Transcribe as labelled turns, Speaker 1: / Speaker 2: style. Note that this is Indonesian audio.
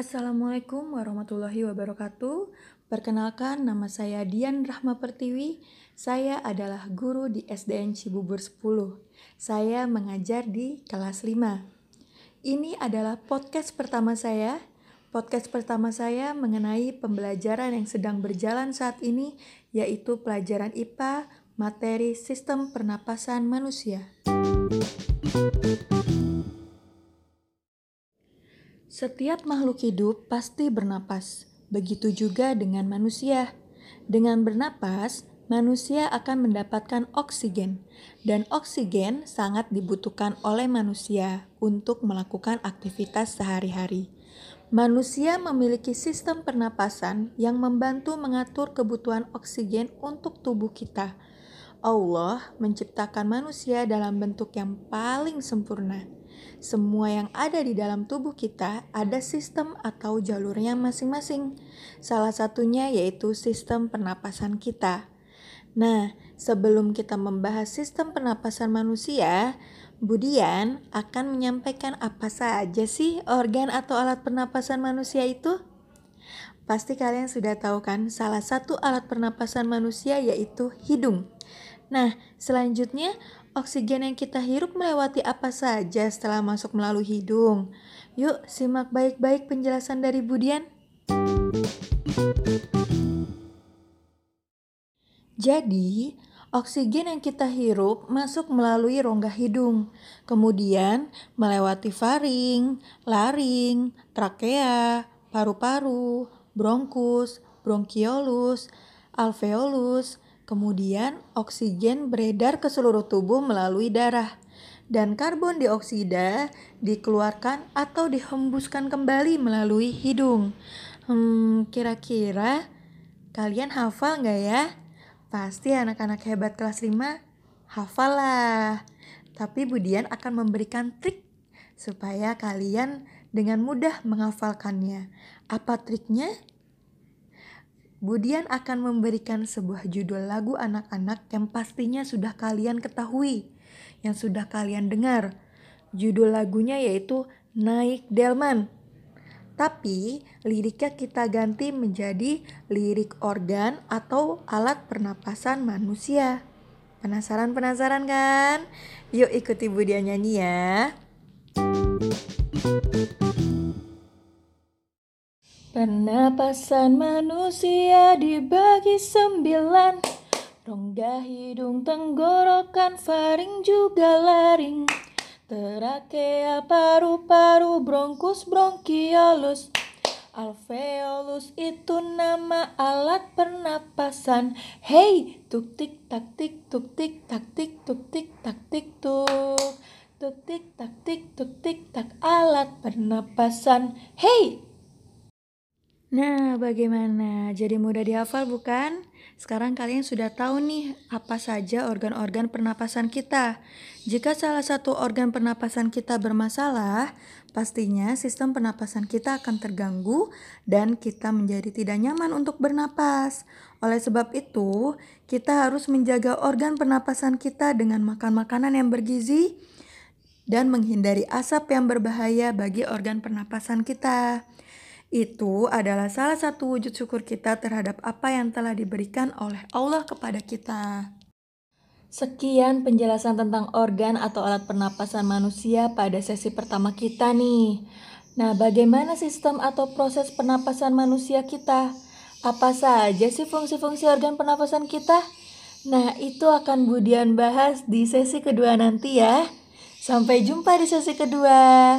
Speaker 1: Assalamualaikum warahmatullahi wabarakatuh. Perkenalkan nama saya Dian Rahma Pertiwi. Saya adalah guru di SDN Cibubur 10. Saya mengajar di kelas 5. Ini adalah podcast pertama saya. Podcast pertama saya mengenai pembelajaran yang sedang berjalan saat ini yaitu pelajaran IPA materi sistem pernapasan manusia. Setiap makhluk hidup pasti bernapas. Begitu juga dengan manusia. Dengan bernapas, manusia akan mendapatkan oksigen, dan oksigen sangat dibutuhkan oleh manusia untuk melakukan aktivitas sehari-hari. Manusia memiliki sistem pernapasan yang membantu mengatur kebutuhan oksigen untuk tubuh kita. Allah menciptakan manusia dalam bentuk yang paling sempurna semua yang ada di dalam tubuh kita ada sistem atau jalurnya masing-masing. Salah satunya yaitu sistem pernapasan kita. Nah, sebelum kita membahas sistem pernapasan manusia, Budian akan menyampaikan apa saja sih organ atau alat pernapasan manusia itu? Pasti kalian sudah tahu kan, salah satu alat pernapasan manusia yaitu hidung. Nah, selanjutnya Oksigen yang kita hirup melewati apa saja setelah masuk melalui hidung? Yuk, simak baik-baik penjelasan dari Budian. Jadi, oksigen yang kita hirup masuk melalui rongga hidung, kemudian melewati faring, laring, trakea, paru-paru, bronkus, bronkiolus, alveolus, Kemudian, oksigen beredar ke seluruh tubuh melalui darah, dan karbon dioksida dikeluarkan atau dihembuskan kembali melalui hidung. Hmm, kira-kira kalian hafal nggak ya? Pasti anak-anak hebat kelas 5 hafal lah. Tapi Budian akan memberikan trik supaya kalian dengan mudah menghafalkannya. Apa triknya? Budian akan memberikan sebuah judul lagu anak-anak yang pastinya sudah kalian ketahui, yang sudah kalian dengar. Judul lagunya yaitu Naik Delman. Tapi liriknya kita ganti menjadi lirik organ atau alat pernapasan manusia. Penasaran-penasaran kan? Yuk ikuti Budian nyanyi ya. Pernapasan manusia dibagi sembilan. Rongga hidung, tenggorokan, faring juga laring. Terakea, paru-paru, bronkus, bronkiolus. Alveolus itu nama alat pernapasan. Hey, tuk tik tak tik tuk tik tak tik tuk tik tak tik tuk. Tuk tik tak tik tuk tik tak alat pernapasan. Hey, Nah, bagaimana? Jadi mudah dihafal bukan? Sekarang kalian sudah tahu nih apa saja organ-organ pernapasan kita. Jika salah satu organ pernapasan kita bermasalah, pastinya sistem pernapasan kita akan terganggu dan kita menjadi tidak nyaman untuk bernapas. Oleh sebab itu, kita harus menjaga organ pernapasan kita dengan makan makanan yang bergizi dan menghindari asap yang berbahaya bagi organ pernapasan kita. Itu adalah salah satu wujud syukur kita terhadap apa yang telah diberikan oleh Allah kepada kita. Sekian penjelasan tentang organ atau alat pernapasan manusia pada sesi pertama kita nih. Nah, bagaimana sistem atau proses pernapasan manusia kita? Apa saja sih fungsi-fungsi organ pernapasan kita? Nah, itu akan Budian bahas di sesi kedua nanti ya. Sampai jumpa di sesi kedua.